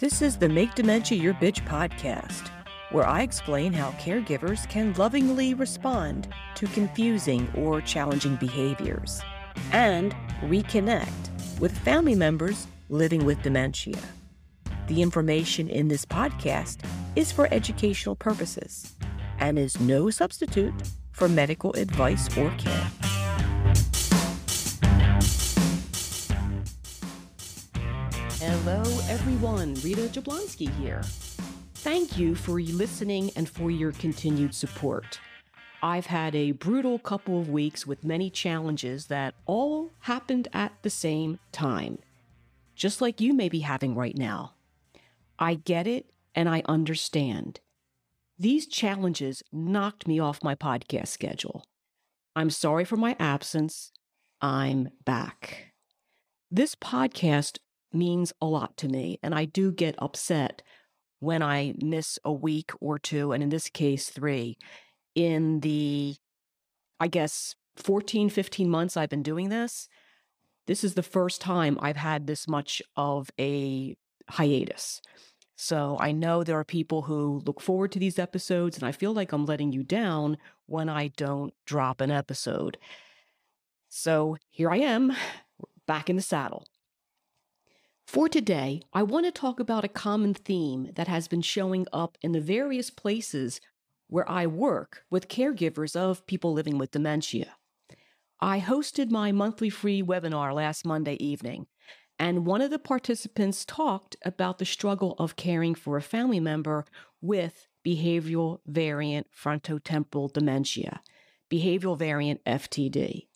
This is the Make Dementia Your Bitch podcast, where I explain how caregivers can lovingly respond to confusing or challenging behaviors and reconnect with family members living with dementia. The information in this podcast is for educational purposes and is no substitute for medical advice or care. Everyone. Rita Jablonski here. Thank you for listening and for your continued support. I've had a brutal couple of weeks with many challenges that all happened at the same time, just like you may be having right now. I get it and I understand. These challenges knocked me off my podcast schedule. I'm sorry for my absence. I'm back. This podcast means a lot to me. And I do get upset when I miss a week or two, and in this case, three, in the, I guess, 14, 15 months I've been doing this. This is the first time I've had this much of a hiatus. So I know there are people who look forward to these episodes, and I feel like I'm letting you down when I don't drop an episode. So here I am, back in the saddle. For today, I want to talk about a common theme that has been showing up in the various places where I work with caregivers of people living with dementia. I hosted my monthly free webinar last Monday evening, and one of the participants talked about the struggle of caring for a family member with behavioral variant frontotemporal dementia, behavioral variant FTD.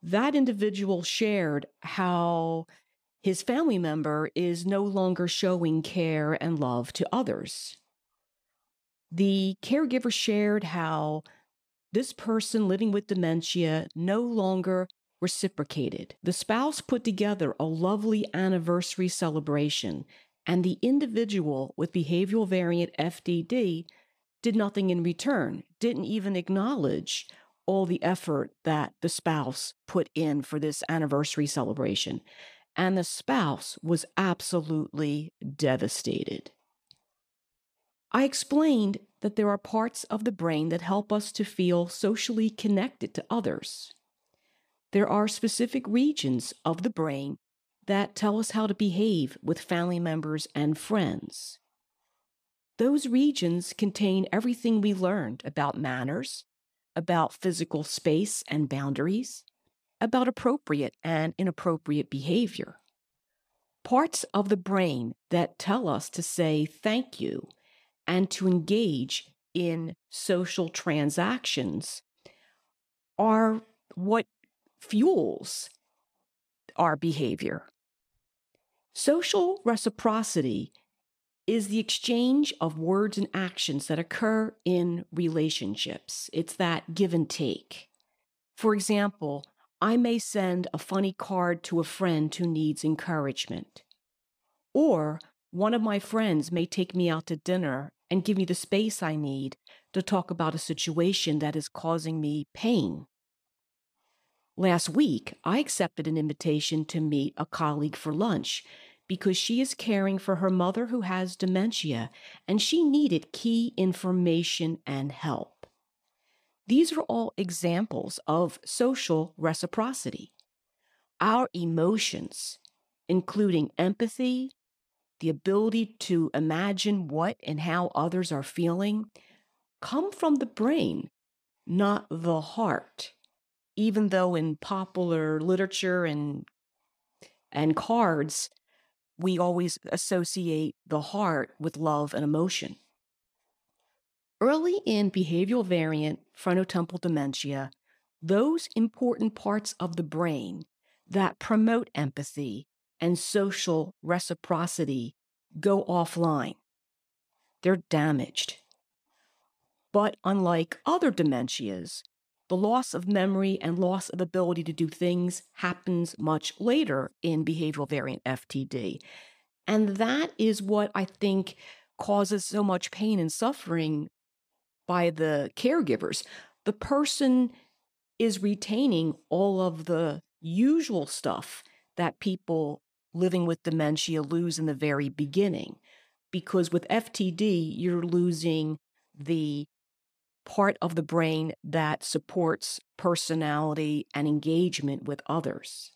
That individual shared how his family member is no longer showing care and love to others. The caregiver shared how this person living with dementia no longer reciprocated. The spouse put together a lovely anniversary celebration, and the individual with behavioral variant FTD did nothing in return, didn't even acknowledge all the effort that the spouse put in for this anniversary celebration and the spouse was absolutely devastated. I explained that there are parts of the brain that help us to feel socially connected to others. There are specific regions of the brain that tell us how to behave with family members and friends. Those regions contain everything we learned about manners, about physical space and boundaries, about appropriate and inappropriate behavior. Parts of the brain that tell us to say thank you and to engage in social transactions are what fuels our behavior. Social reciprocity is the exchange of words and actions that occur in relationships. It's that give and take. For example, I may send a funny card to a friend who needs encouragement. Or one of my friends may take me out to dinner and give me the space I need to talk about a situation that is causing me pain. Last week, I accepted an invitation to meet a colleague for lunch because she is caring for her mother who has dementia and she needed key information and help. These are all examples of social reciprocity. Our emotions, including empathy, the ability to imagine what and how others are feeling, come from the brain, not the heart. Even though in popular literature and and cards, we always associate the heart with love and emotion. Early in behavioral variant frontotemporal dementia, those important parts of the brain that promote empathy and social reciprocity go offline. They're damaged. But unlike other dementias, the loss of memory and loss of ability to do things happens much later in behavioral variant FTD. And that is what I think causes so much pain and suffering by the caregivers, the person is retaining all of the usual stuff that people living with dementia lose in the very beginning because with FTD, you're losing the part of the brain that supports personality and engagement with others.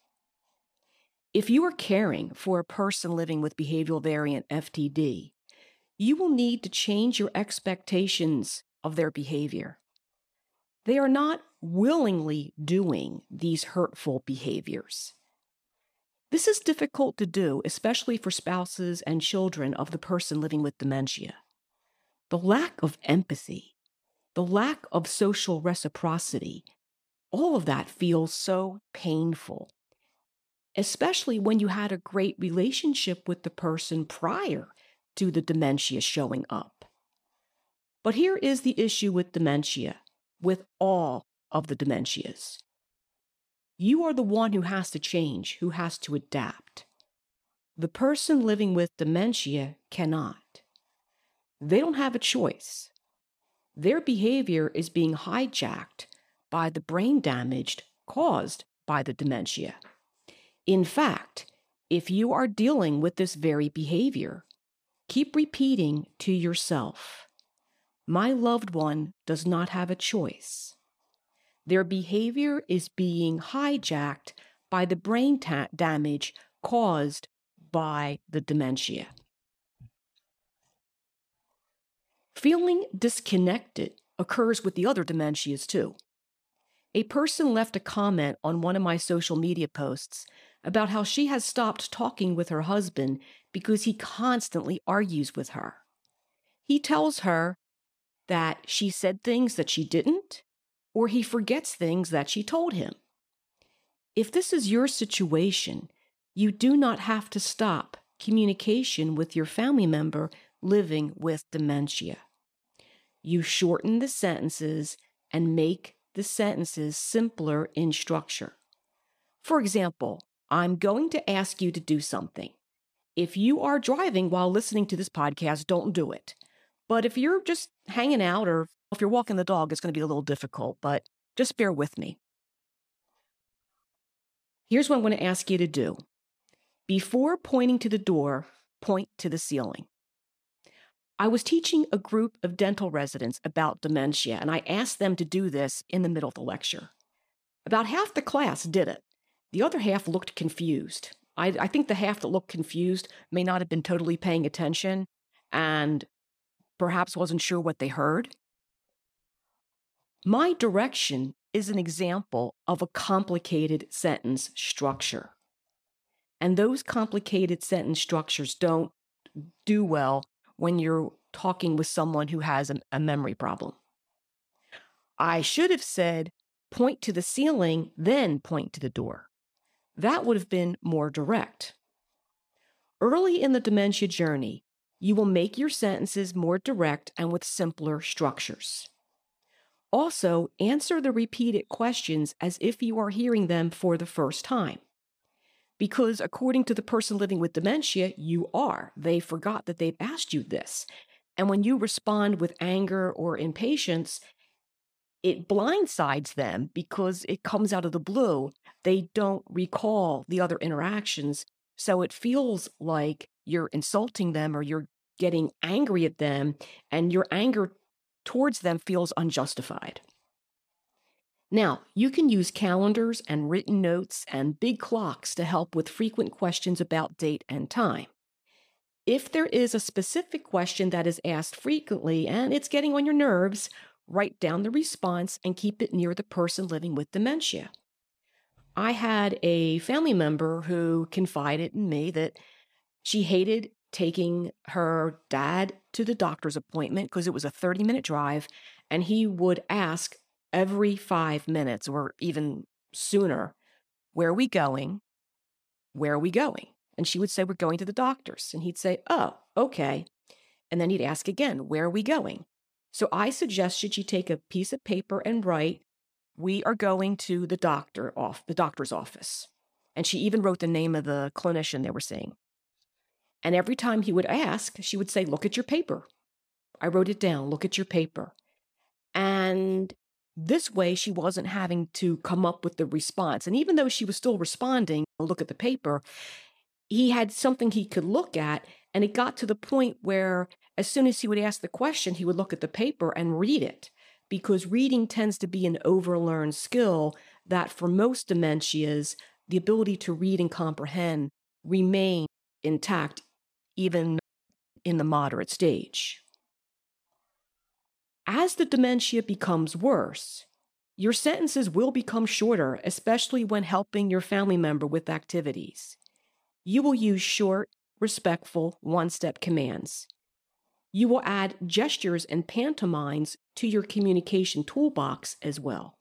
If you are caring for a person living with behavioral variant FTD, you will need to change your expectations of their behavior. They are not willingly doing these hurtful behaviors. This is difficult to do, especially for spouses and children of the person living with dementia. The lack of empathy, the lack of social reciprocity, all of that feels so painful, especially when you had a great relationship with the person prior to the dementia showing up. But here is the issue with dementia, with all of the dementias. You are the one who has to change, who has to adapt. The person living with dementia cannot. They don't have a choice. Their behavior is being hijacked by the brain damage caused by the dementia. In fact, if you are dealing with this very behavior, keep repeating to yourself, My loved one does not have a choice. Their behavior is being hijacked by the brain ta- damage caused by the dementia. Feeling disconnected occurs with the other dementias too. A person left a comment on one of my social media posts about how she has stopped talking with her husband because he constantly argues with her. He tells her that she said things that she didn't, or he forgets things that she told him. If this is your situation, you do not have to stop communication with your family member living with dementia. You shorten the sentences and make the sentences simpler in structure. For example, I'm going to ask you to do something. If you are driving while listening to this podcast, don't do it. But if you're just hanging out or if you're walking the dog, it's going to be a little difficult, but just bear with me. Here's what I'm going to ask you to do. Before pointing to the door, point to the ceiling. I was teaching a group of dental residents about dementia, and I asked them to do this in the middle of the lecture. About half the class did it. The other half looked confused. I, I think the half that looked confused may not have been totally paying attention and perhaps wasn't sure what they heard. My direction is an example of a complicated sentence structure. And those complicated sentence structures don't do well when you're talking with someone who has a, a memory problem. I should have said, point to the ceiling, then point to the door. That would have been more direct. Early in the dementia journey, you will make your sentences more direct and with simpler structures. Also, answer the repeated questions as if you are hearing them for the first time. Because according to the person living with dementia, you are. They forgot that they've asked you this. And when you respond with anger or impatience, it blindsides them because it comes out of the blue. They don't recall the other interactions. So it feels like you're insulting them or you're getting angry at them, and your anger towards them feels unjustified. Now, you can use calendars and written notes and big clocks to help with frequent questions about date and time. If there is a specific question that is asked frequently and it's getting on your nerves, write down the response and keep it near the person living with dementia. I had a family member who confided in me that she hated taking her dad to the doctor's appointment because it was a 30 minute drive. And he would ask every five minutes or even sooner, Where are we going? Where are we going? And she would say, We're going to the doctor's. And he'd say, Oh, okay. And then he'd ask again, Where are we going? So I suggested she take a piece of paper and write, We are going to the doctor off the doctor's office. And she even wrote the name of the clinician they were seeing. And every time he would ask, she would say, Look at your paper. I wrote it down. Look at your paper. And this way, she wasn't having to come up with the response. And even though she was still responding, look at the paper, he had something he could look at. And it got to the point where, as soon as he would ask the question, he would look at the paper and read it because reading tends to be an overlearned skill that for most dementias, the ability to read and comprehend remain intact even in the moderate stage. As the dementia becomes worse, your sentences will become shorter, especially when helping your family member with activities. You will use short, respectful, one step commands. You will add gestures and pantomimes to your communication toolbox as well.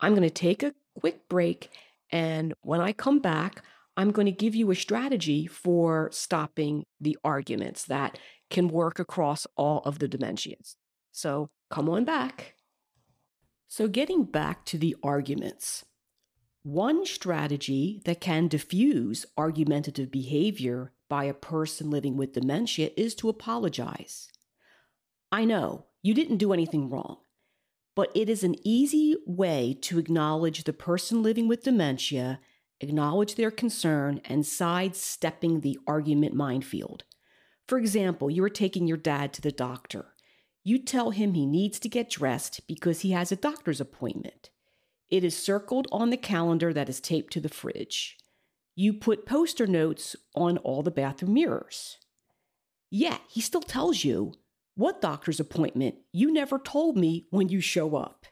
I'm going to take a quick break, and when I come back, I'm going to give you a strategy for stopping the arguments that can work across all of the dementias. So come on back. So, getting back to the arguments, one strategy that can diffuse argumentative behavior by a person living with dementia is to apologize. I know you didn't do anything wrong, but it is an easy way to acknowledge the person living with dementia, acknowledge their concern, and sidestepping the argument minefield. For example, you are taking your dad to the doctor. You tell him he needs to get dressed because he has a doctor's appointment. It is circled on the calendar that is taped to the fridge. You put post it notes on all the bathroom mirrors. Yet he still tells you, What doctor's appointment? You never told me when you show up.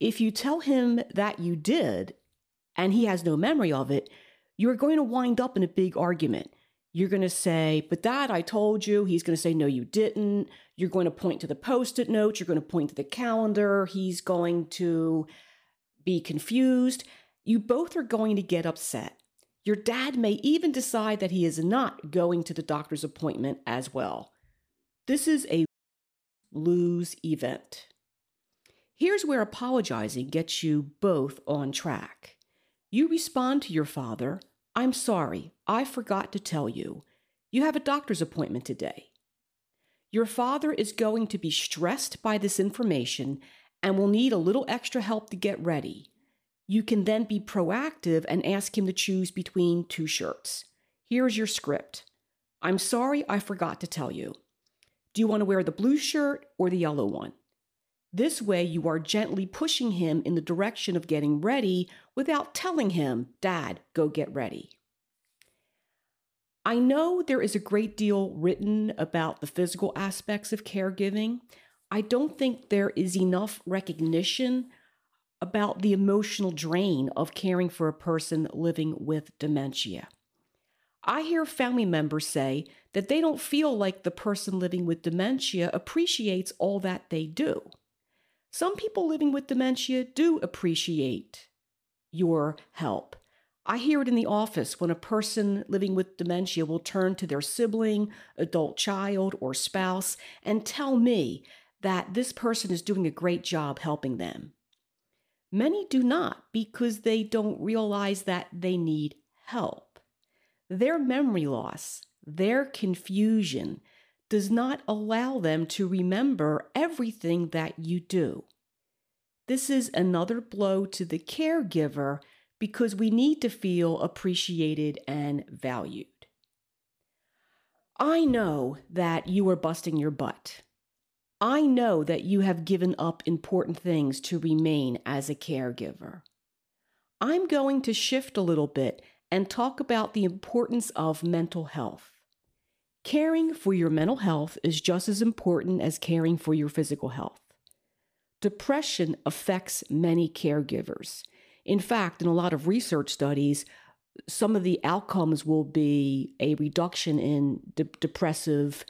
If you tell him that you did and he has no memory of it, you're going to wind up in a big argument. You're going to say, But dad, I told you. He's going to say, No, you didn't. You're going to point to the post it notes. You're going to point to the calendar. He's going to be confused. You both are going to get upset. Your dad may even decide that he is not going to the doctor's appointment as well. This is a lose event. Here's where apologizing gets you both on track. You respond to your father I'm sorry, I forgot to tell you. You have a doctor's appointment today. Your father is going to be stressed by this information and will need a little extra help to get ready. You can then be proactive and ask him to choose between two shirts. Here's your script. I'm sorry I forgot to tell you. Do you want to wear the blue shirt or the yellow one? This way, you are gently pushing him in the direction of getting ready without telling him, Dad, go get ready. I know there is a great deal written about the physical aspects of caregiving. I don't think there is enough recognition about the emotional drain of caring for a person living with dementia. I hear family members say that they don't feel like the person living with dementia appreciates all that they do. Some people living with dementia do appreciate your help. I hear it in the office when a person living with dementia will turn to their sibling, adult child, or spouse and tell me that this person is doing a great job helping them. Many do not because they don't realize that they need help. Their memory loss, their confusion, does not allow them to remember everything that you do. This is another blow to the caregiver because we need to feel appreciated and valued. I know that you are busting your butt. I know that you have given up important things to remain as a caregiver. I'm going to shift a little bit and talk about the importance of mental health. Caring for your mental health is just as important as caring for your physical health. Depression affects many caregivers. In fact, in a lot of research studies, some of the outcomes will be a reduction in de- depressive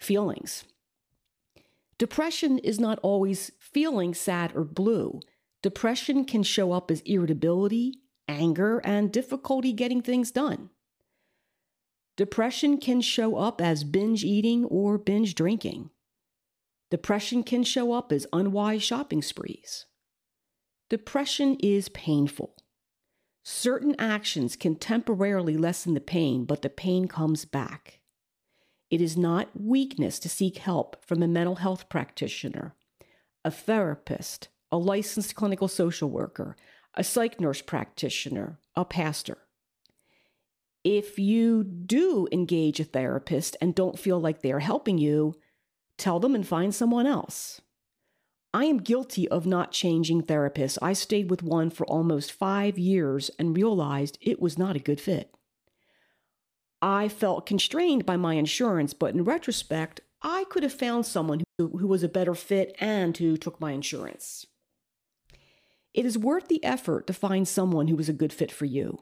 feelings. Depression is not always feeling sad or blue. Depression can show up as irritability, anger, and difficulty getting things done. Depression can show up as binge eating or binge drinking. Depression can show up as unwise shopping sprees. Depression is painful. Certain actions can temporarily lessen the pain, but the pain comes back. It is not weakness to seek help from a mental health practitioner, a therapist, a licensed clinical social worker, a psych nurse practitioner, a pastor. If you do engage a therapist and don't feel like they're helping you, tell them and find someone else. I am guilty of not changing therapists. I stayed with one for almost five years and realized it was not a good fit. I felt constrained by my insurance, but in retrospect, I could have found someone who, who was a better fit and who took my insurance. It is worth the effort to find someone who is a good fit for you.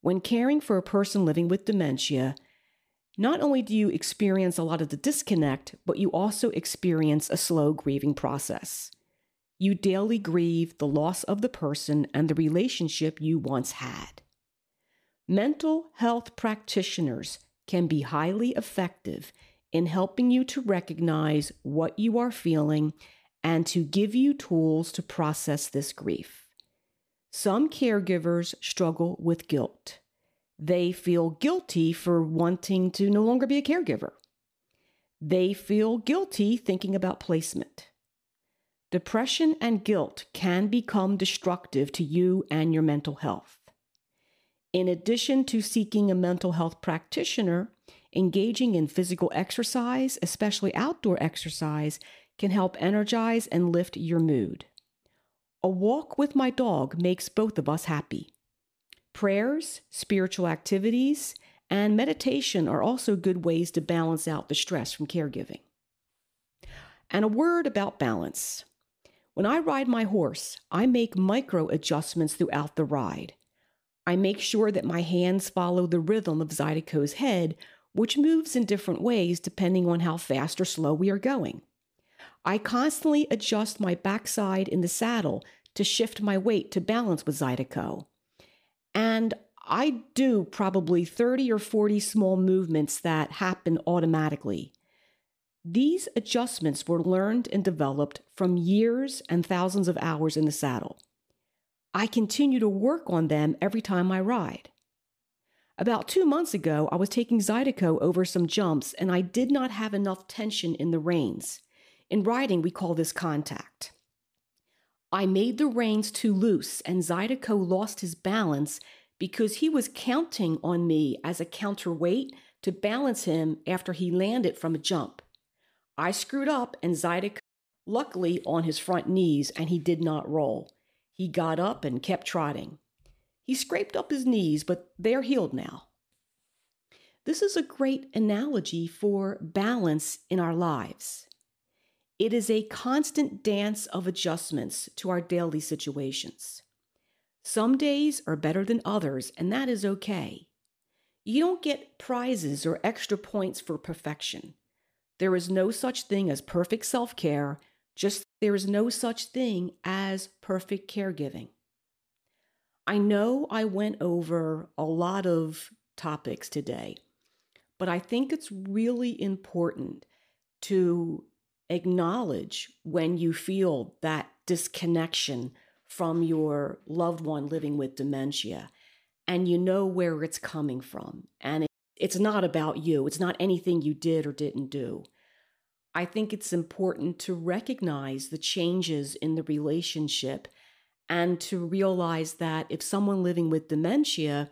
When caring for a person living with dementia, not only do you experience a lot of the disconnect, but you also experience a slow grieving process. You daily grieve the loss of the person and the relationship you once had. Mental health practitioners can be highly effective in helping you to recognize what you are feeling and to give you tools to process this grief. Some caregivers struggle with guilt. They feel guilty for wanting to no longer be a caregiver. They feel guilty thinking about placement. Depression and guilt can become destructive to you and your mental health. In addition to seeking a mental health practitioner, engaging in physical exercise, especially outdoor exercise, can help energize and lift your mood. A walk with my dog makes both of us happy. Prayers, spiritual activities, and meditation are also good ways to balance out the stress from caregiving. And a word about balance. When I ride my horse, I make micro adjustments throughout the ride. I make sure that my hands follow the rhythm of Zydeco's head, which moves in different ways depending on how fast or slow we are going. I constantly adjust my backside in the saddle to shift my weight to balance with Zydeco. And I do probably 30 or 40 small movements that happen automatically. These adjustments were learned and developed from years and thousands of hours in the saddle. I continue to work on them every time I ride. About two months ago, I was taking Zydeco over some jumps and I did not have enough tension in the reins. In riding, we call this contact. I made the reins too loose, and Zydeco lost his balance because he was counting on me as a counterweight to balance him after he landed from a jump. I screwed up, and Zydeco, luckily, on his front knees, and he did not roll. He got up and kept trotting. He scraped up his knees, but they're healed now. This is a great analogy for balance in our lives. It is a constant dance of adjustments to our daily situations. Some days are better than others, and that is okay. You don't get prizes or extra points for perfection. There is no such thing as perfect self care, just there is no such thing as perfect caregiving. I know I went over a lot of topics today, but I think it's really important to acknowledge when you feel that disconnection from your loved one living with dementia and you know where it's coming from. And it, it's not about you, it's not anything you did or didn't do. I think it's important to recognize the changes in the relationship and to realize that if someone living with dementia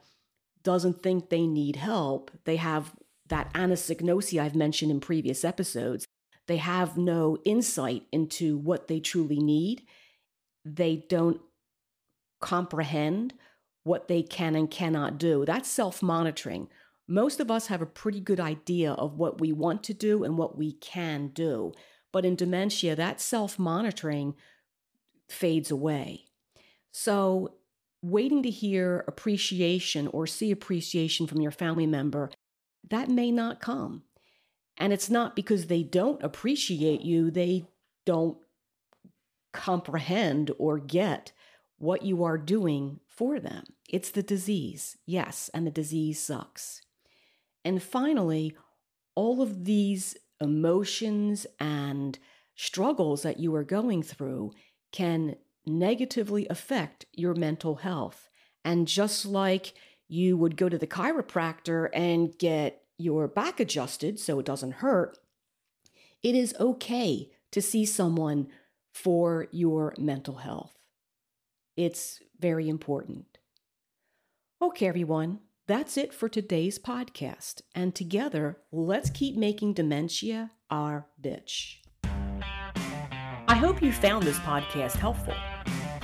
doesn't think they need help, they have that anosognosia I've mentioned in previous episodes, they have no insight into what they truly need. They don't comprehend what they can and cannot do. That's self monitoring. Most of us have a pretty good idea of what we want to do and what we can do. But in dementia, that self monitoring fades away. So, waiting to hear appreciation or see appreciation from your family member, that may not come. And it's not because they don't appreciate you, they don't comprehend or get what you are doing for them. It's the disease, yes, and the disease sucks. And finally, all of these emotions and struggles that you are going through can negatively affect your mental health. And just like you would go to the chiropractor and get your back adjusted so it doesn't hurt, it is okay to see someone for your mental health. It's very important. Okay, everyone, That's it for today's podcast. And together, let's keep making dementia our bitch. I hope you found this podcast helpful.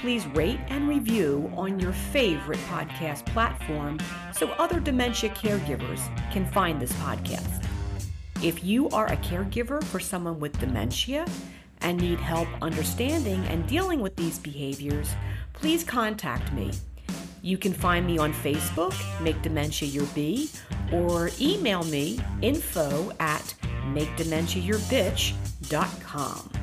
Please rate and review on your favorite podcast platform so other dementia caregivers can find this podcast. If you are a caregiver for someone with dementia and need help understanding and dealing with these behaviors, please contact me you can find me on Facebook, Make Dementia Your Bee, or email me info at makedementiayourbitch.com.